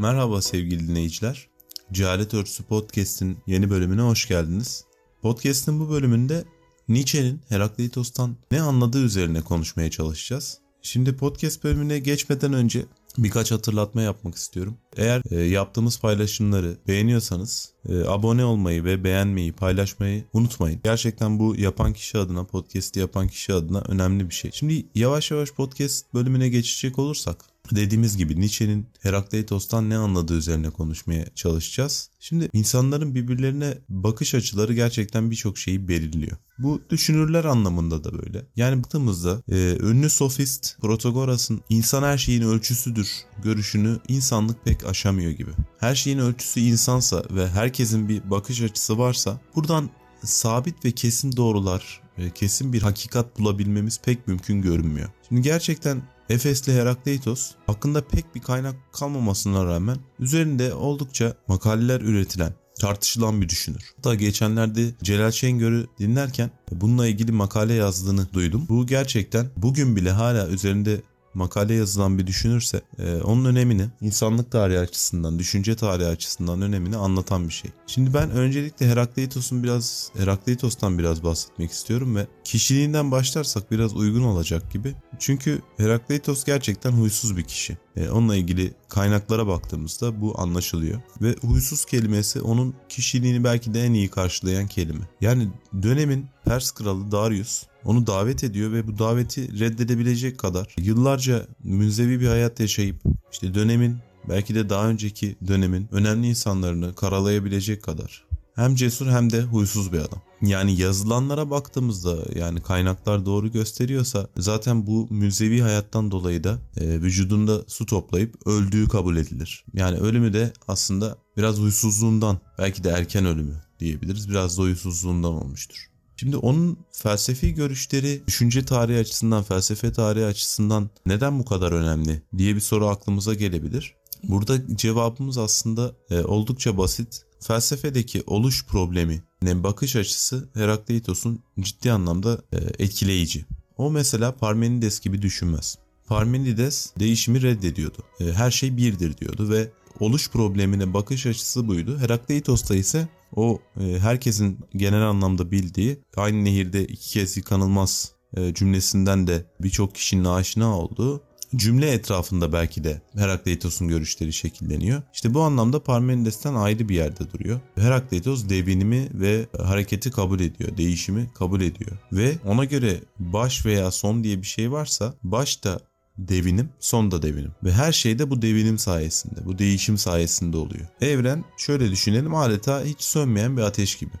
Merhaba sevgili dinleyiciler. Cehalet Örtüsü Podcast'in yeni bölümüne hoş geldiniz. Podcast'in bu bölümünde Nietzsche'nin Herakleitos'tan ne anladığı üzerine konuşmaya çalışacağız. Şimdi podcast bölümüne geçmeden önce birkaç hatırlatma yapmak istiyorum. Eğer e, yaptığımız paylaşımları beğeniyorsanız e, abone olmayı ve beğenmeyi, paylaşmayı unutmayın. Gerçekten bu yapan kişi adına, podcast'i yapan kişi adına önemli bir şey. Şimdi yavaş yavaş podcast bölümüne geçecek olursak Dediğimiz gibi Nietzsche'nin Herakleitos'tan ne anladığı üzerine konuşmaya çalışacağız. Şimdi insanların birbirlerine bakış açıları gerçekten birçok şeyi belirliyor. Bu düşünürler anlamında da böyle. Yani baktığımızda e, ünlü sofist Protagoras'ın insan her şeyin ölçüsüdür görüşünü insanlık pek aşamıyor gibi. Her şeyin ölçüsü insansa ve herkesin bir bakış açısı varsa buradan sabit ve kesin doğrular, kesin bir hakikat bulabilmemiz pek mümkün görünmüyor. Şimdi gerçekten Efesli Herakleitos hakkında pek bir kaynak kalmamasına rağmen üzerinde oldukça makaleler üretilen, tartışılan bir düşünür. Hatta geçenlerde Celal Şengör'ü dinlerken bununla ilgili makale yazdığını duydum. Bu gerçekten bugün bile hala üzerinde makale yazılan bir düşünürse e, onun önemini insanlık tarihi açısından, düşünce tarihi açısından önemini anlatan bir şey. Şimdi ben öncelikle Herakleitos'un biraz Herakleitos'tan biraz bahsetmek istiyorum ve kişiliğinden başlarsak biraz uygun olacak gibi. Çünkü Herakleitos gerçekten huysuz bir kişi. E, onunla ilgili kaynaklara baktığımızda bu anlaşılıyor. Ve huysuz kelimesi onun kişiliğini belki de en iyi karşılayan kelime. Yani dönemin Pers kralı Darius onu davet ediyor ve bu daveti reddedebilecek kadar yıllarca münzevi bir hayat yaşayıp işte dönemin belki de daha önceki dönemin önemli insanlarını karalayabilecek kadar hem cesur hem de huysuz bir adam. Yani yazılanlara baktığımızda yani kaynaklar doğru gösteriyorsa zaten bu mülzevi hayattan dolayı da e, vücudunda su toplayıp öldüğü kabul edilir. Yani ölümü de aslında biraz huysuzluğundan belki de erken ölümü diyebiliriz. Biraz da huysuzluğundan olmuştur. Şimdi onun felsefi görüşleri düşünce tarihi açısından, felsefe tarihi açısından neden bu kadar önemli diye bir soru aklımıza gelebilir. Burada cevabımız aslında e, oldukça basit. Felsefedeki oluş problemi, ne bakış açısı Herakleitos'un ciddi anlamda e, etkileyici. O mesela Parmenides gibi düşünmez. Parmenides değişimi reddediyordu. E, her şey birdir diyordu ve oluş problemine bakış açısı buydu. Herakleitos'ta ise o e, herkesin genel anlamda bildiği aynı nehirde iki kez yıkanılmaz e, cümlesinden de birçok kişinin aşina olduğu cümle etrafında belki de Herakleitos'un görüşleri şekilleniyor. İşte bu anlamda Parmenides'ten ayrı bir yerde duruyor. Herakleitos devinimi ve hareketi kabul ediyor, değişimi kabul ediyor. Ve ona göre baş veya son diye bir şey varsa baş da devinim, son da devinim. Ve her şey de bu devinim sayesinde, bu değişim sayesinde oluyor. Evren şöyle düşünelim adeta hiç sönmeyen bir ateş gibi.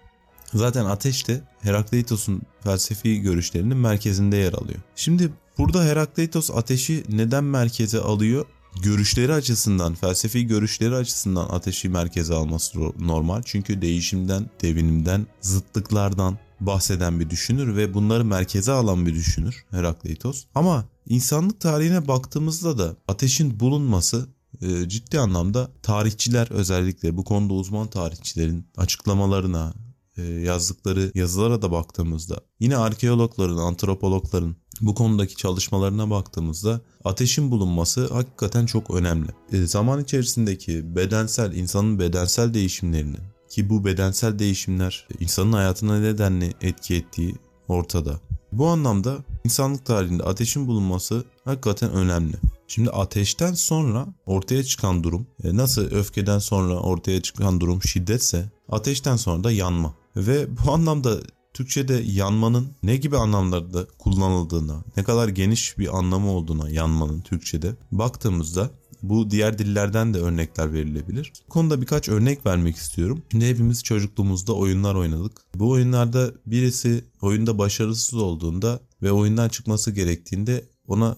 Zaten ateş de Herakleitos'un felsefi görüşlerinin merkezinde yer alıyor. Şimdi burada Herakleitos ateşi neden merkeze alıyor? Görüşleri açısından, felsefi görüşleri açısından ateşi merkeze alması normal. Çünkü değişimden, devinimden, zıtlıklardan, bahseden bir düşünür ve bunları merkeze alan bir düşünür Herakleitos. Ama insanlık tarihine baktığımızda da ateşin bulunması e, ciddi anlamda tarihçiler özellikle bu konuda uzman tarihçilerin açıklamalarına, e, yazdıkları yazılara da baktığımızda yine arkeologların, antropologların bu konudaki çalışmalarına baktığımızda ateşin bulunması hakikaten çok önemli. E, zaman içerisindeki bedensel, insanın bedensel değişimlerini, ki bu bedensel değişimler insanın hayatına nedenli etki ettiği ortada. Bu anlamda insanlık tarihinde ateşin bulunması hakikaten önemli. Şimdi ateşten sonra ortaya çıkan durum e, nasıl öfkeden sonra ortaya çıkan durum şiddetse ateşten sonra da yanma. Ve bu anlamda Türkçe'de yanmanın ne gibi anlamlarda kullanıldığına, ne kadar geniş bir anlamı olduğuna yanmanın Türkçe'de baktığımızda bu diğer dillerden de örnekler verilebilir. Bu konuda birkaç örnek vermek istiyorum. Şimdi hepimiz çocukluğumuzda oyunlar oynadık. Bu oyunlarda birisi oyunda başarısız olduğunda ve oyundan çıkması gerektiğinde ona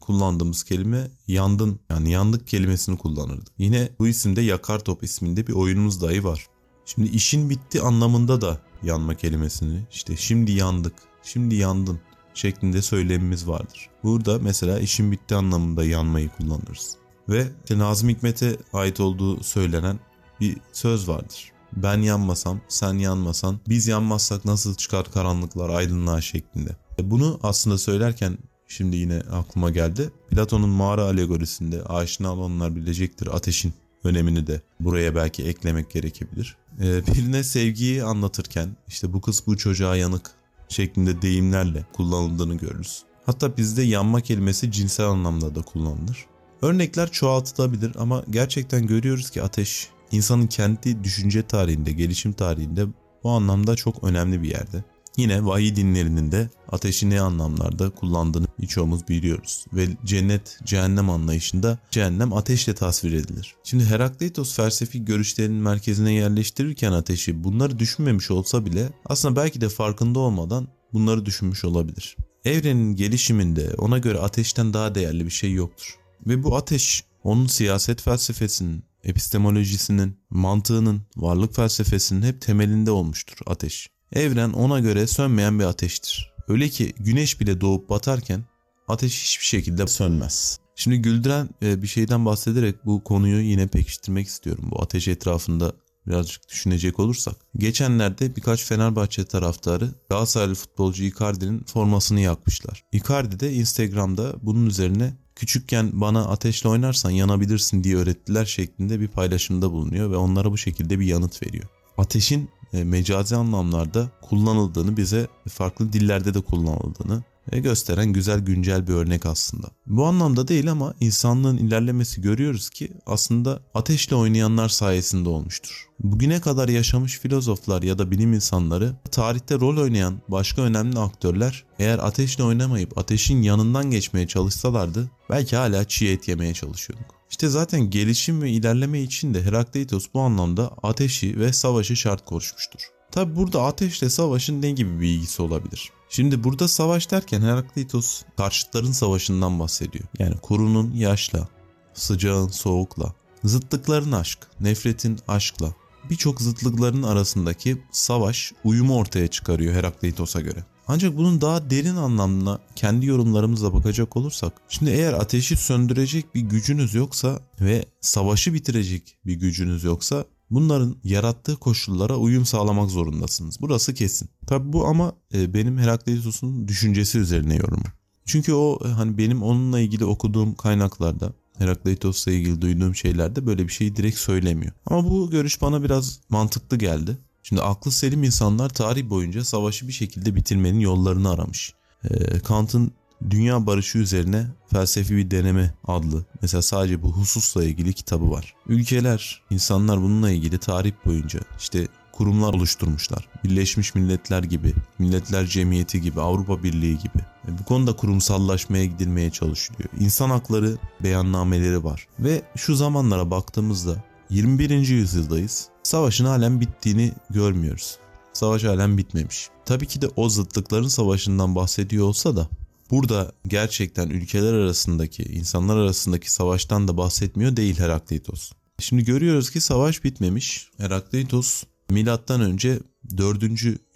kullandığımız kelime yandın yani yandık kelimesini kullanırdık. Yine bu isimde Yakar Top isminde bir oyunumuz dahi var. Şimdi işin bitti anlamında da yanma kelimesini işte şimdi yandık, şimdi yandın şeklinde söylemimiz vardır. Burada mesela işin bitti anlamında yanmayı kullanırız. Ve işte Nazım Hikmet'e ait olduğu söylenen bir söz vardır. Ben yanmasam, sen yanmasan, biz yanmazsak nasıl çıkar karanlıklar aydınlığa şeklinde. E, bunu aslında söylerken şimdi yine aklıma geldi. Platon'un mağara alegorisinde aşina olanlar bilecektir ateşin önemini de buraya belki eklemek gerekebilir. Ee, birine sevgiyi anlatırken işte bu kız bu çocuğa yanık şeklinde deyimlerle kullanıldığını görürüz. Hatta bizde yanma kelimesi cinsel anlamda da kullanılır. Örnekler çoğaltılabilir ama gerçekten görüyoruz ki ateş insanın kendi düşünce tarihinde, gelişim tarihinde bu anlamda çok önemli bir yerde. Yine vahiy dinlerinin de ateşi ne anlamlarda kullandığını birçoğumuz biliyoruz. Ve cennet, cehennem anlayışında cehennem ateşle tasvir edilir. Şimdi Herakleitos felsefi görüşlerinin merkezine yerleştirirken ateşi bunları düşünmemiş olsa bile aslında belki de farkında olmadan bunları düşünmüş olabilir. Evrenin gelişiminde ona göre ateşten daha değerli bir şey yoktur. Ve bu ateş onun siyaset felsefesinin, epistemolojisinin, mantığının, varlık felsefesinin hep temelinde olmuştur ateş. Evren ona göre sönmeyen bir ateştir. Öyle ki güneş bile doğup batarken ateş hiçbir şekilde sönmez. Şimdi güldüren e, bir şeyden bahsederek bu konuyu yine pekiştirmek istiyorum. Bu ateş etrafında birazcık düşünecek olursak. Geçenlerde birkaç Fenerbahçe taraftarı Galatasaraylı futbolcu Icardi'nin formasını yakmışlar. Icardi de Instagram'da bunun üzerine küçükken bana ateşle oynarsan yanabilirsin diye öğrettiler şeklinde bir paylaşımda bulunuyor ve onlara bu şekilde bir yanıt veriyor. Ateşin e, mecazi anlamlarda kullanıldığını bize farklı dillerde de kullanıldığını gösteren güzel güncel bir örnek aslında. Bu anlamda değil ama insanlığın ilerlemesi görüyoruz ki aslında ateşle oynayanlar sayesinde olmuştur. Bugüne kadar yaşamış filozoflar ya da bilim insanları tarihte rol oynayan başka önemli aktörler eğer ateşle oynamayıp ateşin yanından geçmeye çalışsalardı belki hala çiğ et yemeye çalışıyorduk. İşte zaten gelişim ve ilerleme için de Herakleitos bu anlamda ateşi ve savaşı şart koşmuştur. Tabi burada ateşle savaşın ne gibi bir ilgisi olabilir? Şimdi burada savaş derken Herakleitos karşıtların savaşından bahsediyor. Yani kurunun yaşla, sıcağın soğukla, zıtlıkların aşk, nefretin aşkla, birçok zıtlıkların arasındaki savaş uyumu ortaya çıkarıyor Herakleitos'a göre. Ancak bunun daha derin anlamına kendi yorumlarımızla bakacak olursak, şimdi eğer ateşi söndürecek bir gücünüz yoksa ve savaşı bitirecek bir gücünüz yoksa bunların yarattığı koşullara uyum sağlamak zorundasınız. Burası kesin. Tabi bu ama e, benim Herakleitos'un düşüncesi üzerine yorumu. Çünkü o e, hani benim onunla ilgili okuduğum kaynaklarda Herakleitos'la ilgili duyduğum şeylerde böyle bir şeyi direkt söylemiyor. Ama bu görüş bana biraz mantıklı geldi. Şimdi aklı selim insanlar tarih boyunca savaşı bir şekilde bitirmenin yollarını aramış. E, Kant'ın Dünya Barışı üzerine felsefi bir deneme adlı mesela sadece bu hususla ilgili kitabı var. Ülkeler, insanlar bununla ilgili tarih boyunca işte kurumlar oluşturmuşlar. Birleşmiş Milletler gibi, Milletler Cemiyeti gibi, Avrupa Birliği gibi. E, bu konuda kurumsallaşmaya gidilmeye çalışılıyor. İnsan hakları beyannameleri var. Ve şu zamanlara baktığımızda 21. yüzyıldayız. Savaşın halen bittiğini görmüyoruz. Savaş halen bitmemiş. Tabii ki de o zıtlıkların savaşından bahsediyor olsa da burada gerçekten ülkeler arasındaki, insanlar arasındaki savaştan da bahsetmiyor değil Herakleitos. Şimdi görüyoruz ki savaş bitmemiş. Herakleitos milattan önce 4.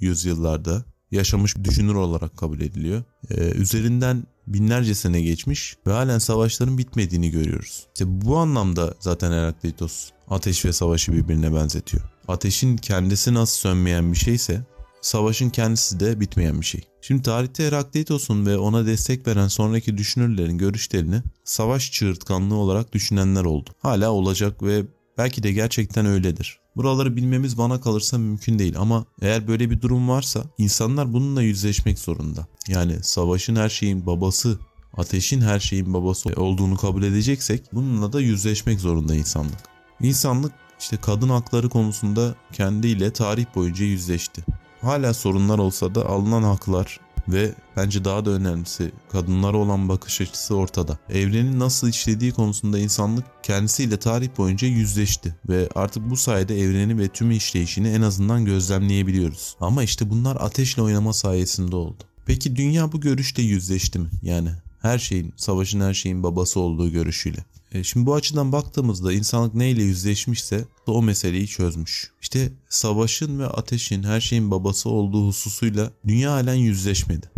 yüzyıllarda yaşamış düşünür olarak kabul ediliyor. Ee, üzerinden binlerce sene geçmiş ve halen savaşların bitmediğini görüyoruz. İşte bu anlamda zaten Herakleitos ateş ve savaşı birbirine benzetiyor. Ateşin kendisi nasıl sönmeyen bir şeyse savaşın kendisi de bitmeyen bir şey. Şimdi tarihte Herakleitos'un ve ona destek veren sonraki düşünürlerin görüşlerini savaş çığırtkanlığı olarak düşünenler oldu. Hala olacak ve belki de gerçekten öyledir. Buraları bilmemiz bana kalırsa mümkün değil ama eğer böyle bir durum varsa insanlar bununla yüzleşmek zorunda. Yani savaşın her şeyin babası, ateşin her şeyin babası olduğunu kabul edeceksek bununla da yüzleşmek zorunda insanlık. İnsanlık işte kadın hakları konusunda kendiyle tarih boyunca yüzleşti. Hala sorunlar olsa da alınan haklar ve bence daha da önemlisi kadınlara olan bakış açısı ortada. Evrenin nasıl işlediği konusunda insanlık kendisiyle tarih boyunca yüzleşti ve artık bu sayede evreni ve tüm işleyişini en azından gözlemleyebiliyoruz. Ama işte bunlar ateşle oynama sayesinde oldu. Peki dünya bu görüşte yüzleşti mi? Yani her şeyin, savaşın her şeyin babası olduğu görüşüyle. E şimdi bu açıdan baktığımızda insanlık neyle yüzleşmişse o meseleyi çözmüş. İşte savaşın ve ateşin her şeyin babası olduğu hususuyla dünya halen yüzleşmedi.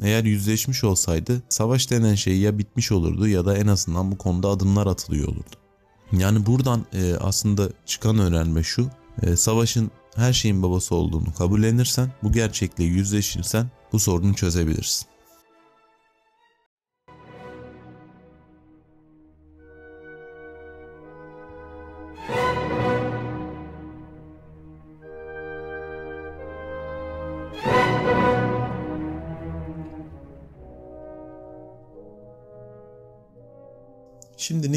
Eğer yüzleşmiş olsaydı savaş denen şey ya bitmiş olurdu ya da en azından bu konuda adımlar atılıyor olurdu. Yani buradan e, aslında çıkan öğrenme şu. E, savaşın her şeyin babası olduğunu kabullenirsen, bu gerçekle yüzleşirsen bu sorunu çözebilirsin.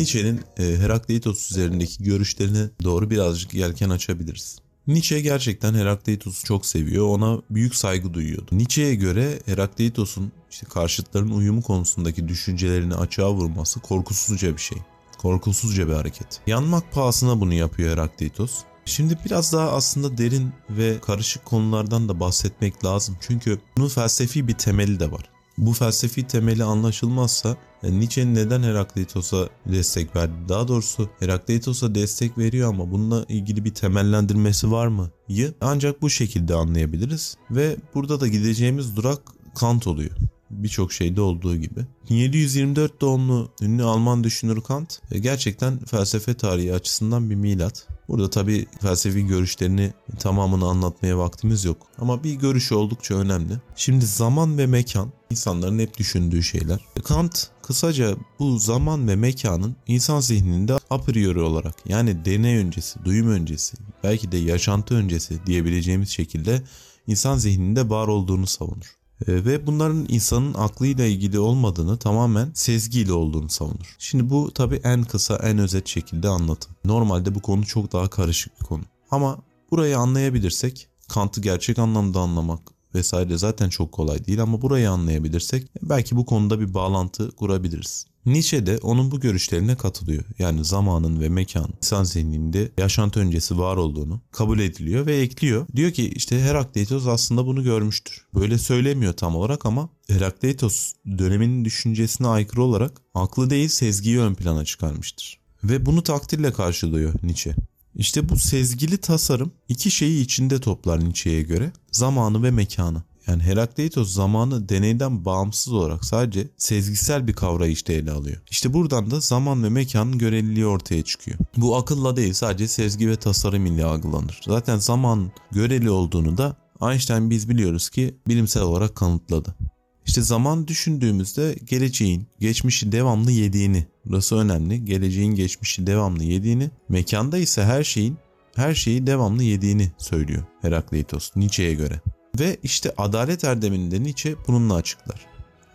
Nietzsche'nin e, Herakleitos üzerindeki görüşlerine doğru birazcık yelken açabiliriz. Nietzsche gerçekten Herakleitos'u çok seviyor. Ona büyük saygı duyuyordu. Nietzsche'ye göre Herakleitos'un işte karşıtların uyumu konusundaki düşüncelerini açığa vurması korkusuzca bir şey. Korkusuzca bir hareket. Yanmak pahasına bunu yapıyor Herakleitos. Şimdi biraz daha aslında derin ve karışık konulardan da bahsetmek lazım. Çünkü bunun felsefi bir temeli de var. Bu felsefi temeli anlaşılmazsa yani Nietzsche'nin neden Herakleitos'a destek verdi? Daha doğrusu Herakleitos'a destek veriyor ama bununla ilgili bir temellendirmesi var mı? Yı ancak bu şekilde anlayabiliriz ve burada da gideceğimiz durak Kant oluyor birçok şeyde olduğu gibi. 1724 doğumlu ünlü Alman düşünür Kant e, gerçekten felsefe tarihi açısından bir milat. Burada tabi felsefi görüşlerini tamamını anlatmaya vaktimiz yok. Ama bir görüş oldukça önemli. Şimdi zaman ve mekan insanların hep düşündüğü şeyler. Kant kısaca bu zaman ve mekanın insan zihninde a priori olarak yani deney öncesi, duyum öncesi, belki de yaşantı öncesi diyebileceğimiz şekilde insan zihninde var olduğunu savunur. Ee, ve bunların insanın aklıyla ilgili olmadığını tamamen sezgiyle olduğunu savunur. Şimdi bu tabi en kısa en özet şekilde anlatım. Normalde bu konu çok daha karışık bir konu. Ama burayı anlayabilirsek Kant'ı gerçek anlamda anlamak vesaire zaten çok kolay değil ama burayı anlayabilirsek belki bu konuda bir bağlantı kurabiliriz. Nietzsche de onun bu görüşlerine katılıyor. Yani zamanın ve mekanın insan zihninde yaşantı öncesi var olduğunu kabul ediliyor ve ekliyor. Diyor ki işte Herakleitos aslında bunu görmüştür. Böyle söylemiyor tam olarak ama Herakleitos döneminin düşüncesine aykırı olarak aklı değil sezgiyi ön plana çıkarmıştır. Ve bunu takdirle karşılıyor Nietzsche. İşte bu sezgili tasarım iki şeyi içinde toplar Nietzsche'ye göre. Zamanı ve mekanı. Yani Herakleitos zamanı deneyden bağımsız olarak sadece sezgisel bir kavrayışta ele alıyor. İşte buradan da zaman ve mekanın göreliliği ortaya çıkıyor. Bu akılla değil sadece sezgi ve tasarım ile algılanır. Zaten zaman göreli olduğunu da Einstein biz biliyoruz ki bilimsel olarak kanıtladı. İşte zaman düşündüğümüzde geleceğin geçmişi devamlı yediğini, burası önemli, geleceğin geçmişi devamlı yediğini, mekanda ise her şeyin her şeyi devamlı yediğini söylüyor Herakleitos Nietzsche'ye göre. Ve işte adalet erdemini Nietzsche bununla açıklar.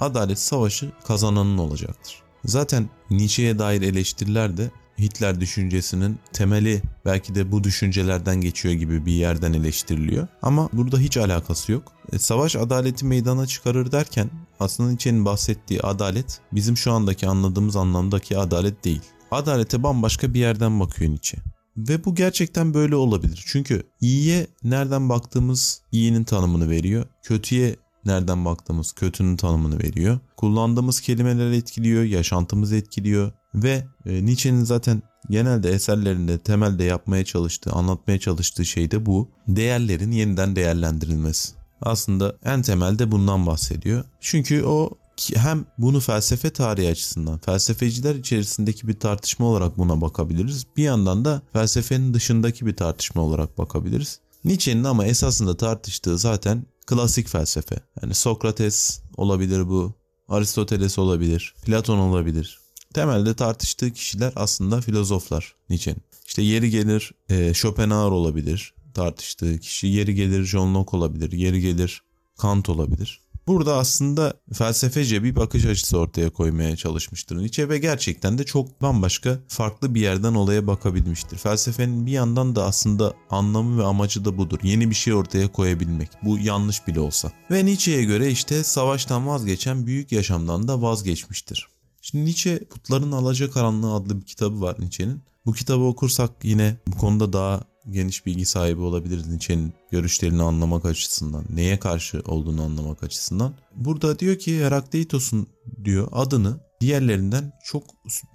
Adalet savaşı kazananın olacaktır. Zaten Nietzsche'ye dair eleştiriler de Hitler düşüncesinin temeli belki de bu düşüncelerden geçiyor gibi bir yerden eleştiriliyor. Ama burada hiç alakası yok. E, savaş adaleti meydana çıkarır derken aslında Nietzsche'nin bahsettiği adalet bizim şu andaki anladığımız anlamdaki adalet değil. Adalete bambaşka bir yerden bakıyor Nietzsche. Ve bu gerçekten böyle olabilir. Çünkü iyiye nereden baktığımız iyinin tanımını veriyor. Kötüye nereden baktığımız kötünün tanımını veriyor. Kullandığımız kelimeler etkiliyor, yaşantımız etkiliyor ve e, Nietzsche'nin zaten genelde eserlerinde temelde yapmaya çalıştığı, anlatmaya çalıştığı şey de bu. Değerlerin yeniden değerlendirilmesi. Aslında en temelde bundan bahsediyor. Çünkü o hem bunu felsefe tarihi açısından felsefeciler içerisindeki bir tartışma olarak buna bakabiliriz. Bir yandan da felsefenin dışındaki bir tartışma olarak bakabiliriz. Nietzsche'nin ama esasında tartıştığı zaten klasik felsefe. Yani Sokrates olabilir bu, Aristoteles olabilir, Platon olabilir. Temelde tartıştığı kişiler aslında filozoflar Nietzsche'nin. İşte yeri gelir e, Schopenhauer olabilir tartıştığı kişi, yeri gelir John Locke olabilir, yeri gelir Kant olabilir. Burada aslında felsefece bir bakış açısı ortaya koymaya çalışmıştır Nietzsche ve gerçekten de çok bambaşka farklı bir yerden olaya bakabilmiştir. Felsefenin bir yandan da aslında anlamı ve amacı da budur. Yeni bir şey ortaya koyabilmek. Bu yanlış bile olsa. Ve Nietzsche'ye göre işte savaştan vazgeçen büyük yaşamdan da vazgeçmiştir. Şimdi Nietzsche Putların Alacakaranlığı adlı bir kitabı var Nietzsche'nin. Bu kitabı okursak yine bu konuda daha geniş bilgi sahibi olabiliriz Nietzsche'nin görüşlerini anlamak açısından, neye karşı olduğunu anlamak açısından. Burada diyor ki Herakleitos'un diyor adını diğerlerinden çok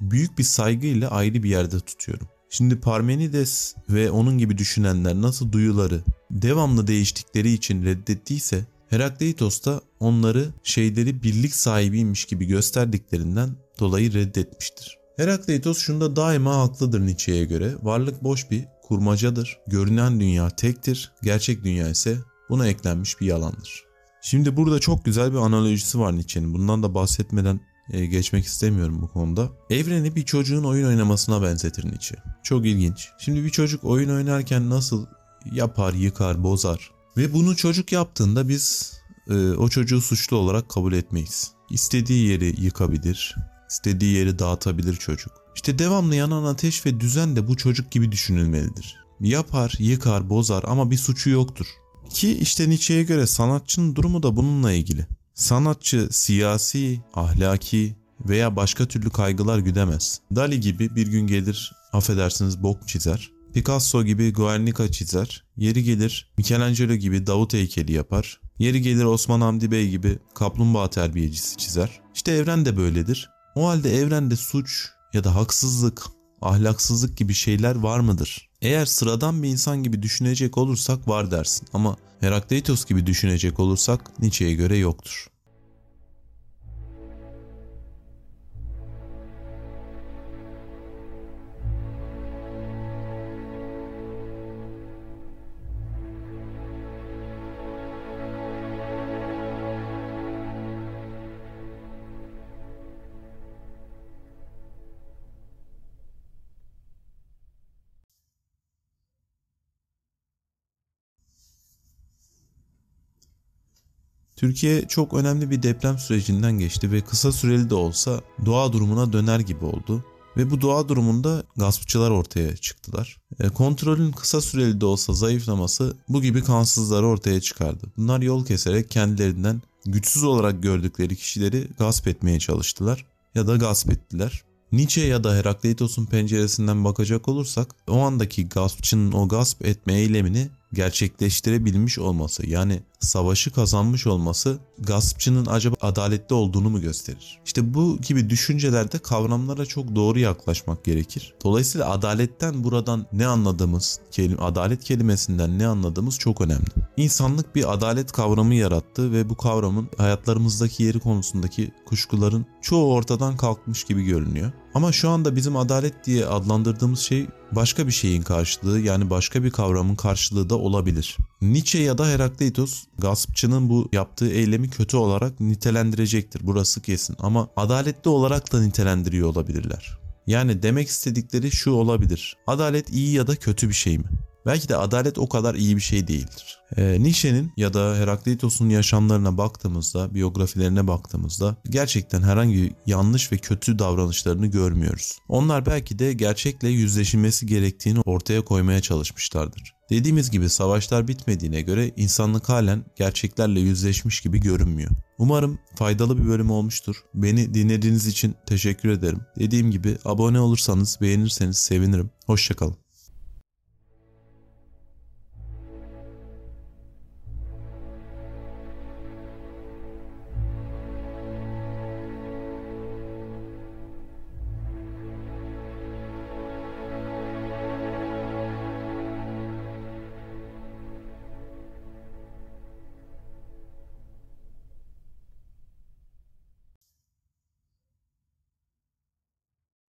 büyük bir saygıyla ayrı bir yerde tutuyorum. Şimdi Parmenides ve onun gibi düşünenler nasıl duyuları devamlı değiştikleri için reddettiyse Herakleitos da onları şeyleri birlik sahibiymiş gibi gösterdiklerinden dolayı reddetmiştir. Herakleitos şunda daima haklıdır Nietzsche'ye göre. Varlık boş bir kurmacadır. Görünen dünya tektir. Gerçek dünya ise buna eklenmiş bir yalandır. Şimdi burada çok güzel bir analojisi var Nietzsche'nin. Bundan da bahsetmeden e, geçmek istemiyorum bu konuda. Evreni bir çocuğun oyun oynamasına benzetir Nietzsche. Çok ilginç. Şimdi bir çocuk oyun oynarken nasıl yapar, yıkar, bozar ve bunu çocuk yaptığında biz e, o çocuğu suçlu olarak kabul etmeyiz. İstediği yeri yıkabilir, istediği yeri dağıtabilir çocuk. İşte devamlı yanan ateş ve düzen de bu çocuk gibi düşünülmelidir. Yapar, yıkar, bozar ama bir suçu yoktur. Ki işte Nietzsche'ye göre sanatçının durumu da bununla ilgili. Sanatçı siyasi, ahlaki veya başka türlü kaygılar güdemez. Dali gibi bir gün gelir, affedersiniz bok çizer. Picasso gibi Guernica çizer. Yeri gelir Michelangelo gibi Davut heykeli yapar. Yeri gelir Osman Hamdi Bey gibi kaplumbağa terbiyecisi çizer. İşte evren de böyledir. O halde evrende suç ya da haksızlık, ahlaksızlık gibi şeyler var mıdır? Eğer sıradan bir insan gibi düşünecek olursak var dersin ama Herakleitos gibi düşünecek olursak Nietzsche'ye göre yoktur. Türkiye çok önemli bir deprem sürecinden geçti ve kısa süreli de olsa doğa durumuna döner gibi oldu. Ve bu doğa durumunda gaspçılar ortaya çıktılar. E, kontrolün kısa süreli de olsa zayıflaması bu gibi kansızları ortaya çıkardı. Bunlar yol keserek kendilerinden güçsüz olarak gördükleri kişileri gasp etmeye çalıştılar ya da gasp ettiler. Nietzsche ya da Herakleitos'un penceresinden bakacak olursak o andaki gaspçının o gasp etme eylemini gerçekleştirebilmiş olması yani savaşı kazanmış olması gaspçının acaba adaletli olduğunu mu gösterir? İşte bu gibi düşüncelerde kavramlara çok doğru yaklaşmak gerekir. Dolayısıyla adaletten buradan ne anladığımız, kelime, adalet kelimesinden ne anladığımız çok önemli. İnsanlık bir adalet kavramı yarattı ve bu kavramın hayatlarımızdaki yeri konusundaki kuşkuların çoğu ortadan kalkmış gibi görünüyor. Ama şu anda bizim adalet diye adlandırdığımız şey başka bir şeyin karşılığı yani başka bir kavramın karşılığı da olabilir. Nietzsche ya da Herakleitos gaspçının bu yaptığı eylemi kötü olarak nitelendirecektir. Burası kesin ama adaletli olarak da nitelendiriyor olabilirler. Yani demek istedikleri şu olabilir. Adalet iyi ya da kötü bir şey mi? Belki de adalet o kadar iyi bir şey değildir. E, Nietzsche'nin ya da Herakleitos'un yaşamlarına baktığımızda, biyografilerine baktığımızda gerçekten herhangi yanlış ve kötü davranışlarını görmüyoruz. Onlar belki de gerçekle yüzleşilmesi gerektiğini ortaya koymaya çalışmışlardır. Dediğimiz gibi savaşlar bitmediğine göre insanlık halen gerçeklerle yüzleşmiş gibi görünmüyor. Umarım faydalı bir bölüm olmuştur. Beni dinlediğiniz için teşekkür ederim. Dediğim gibi abone olursanız, beğenirseniz sevinirim. Hoşçakalın.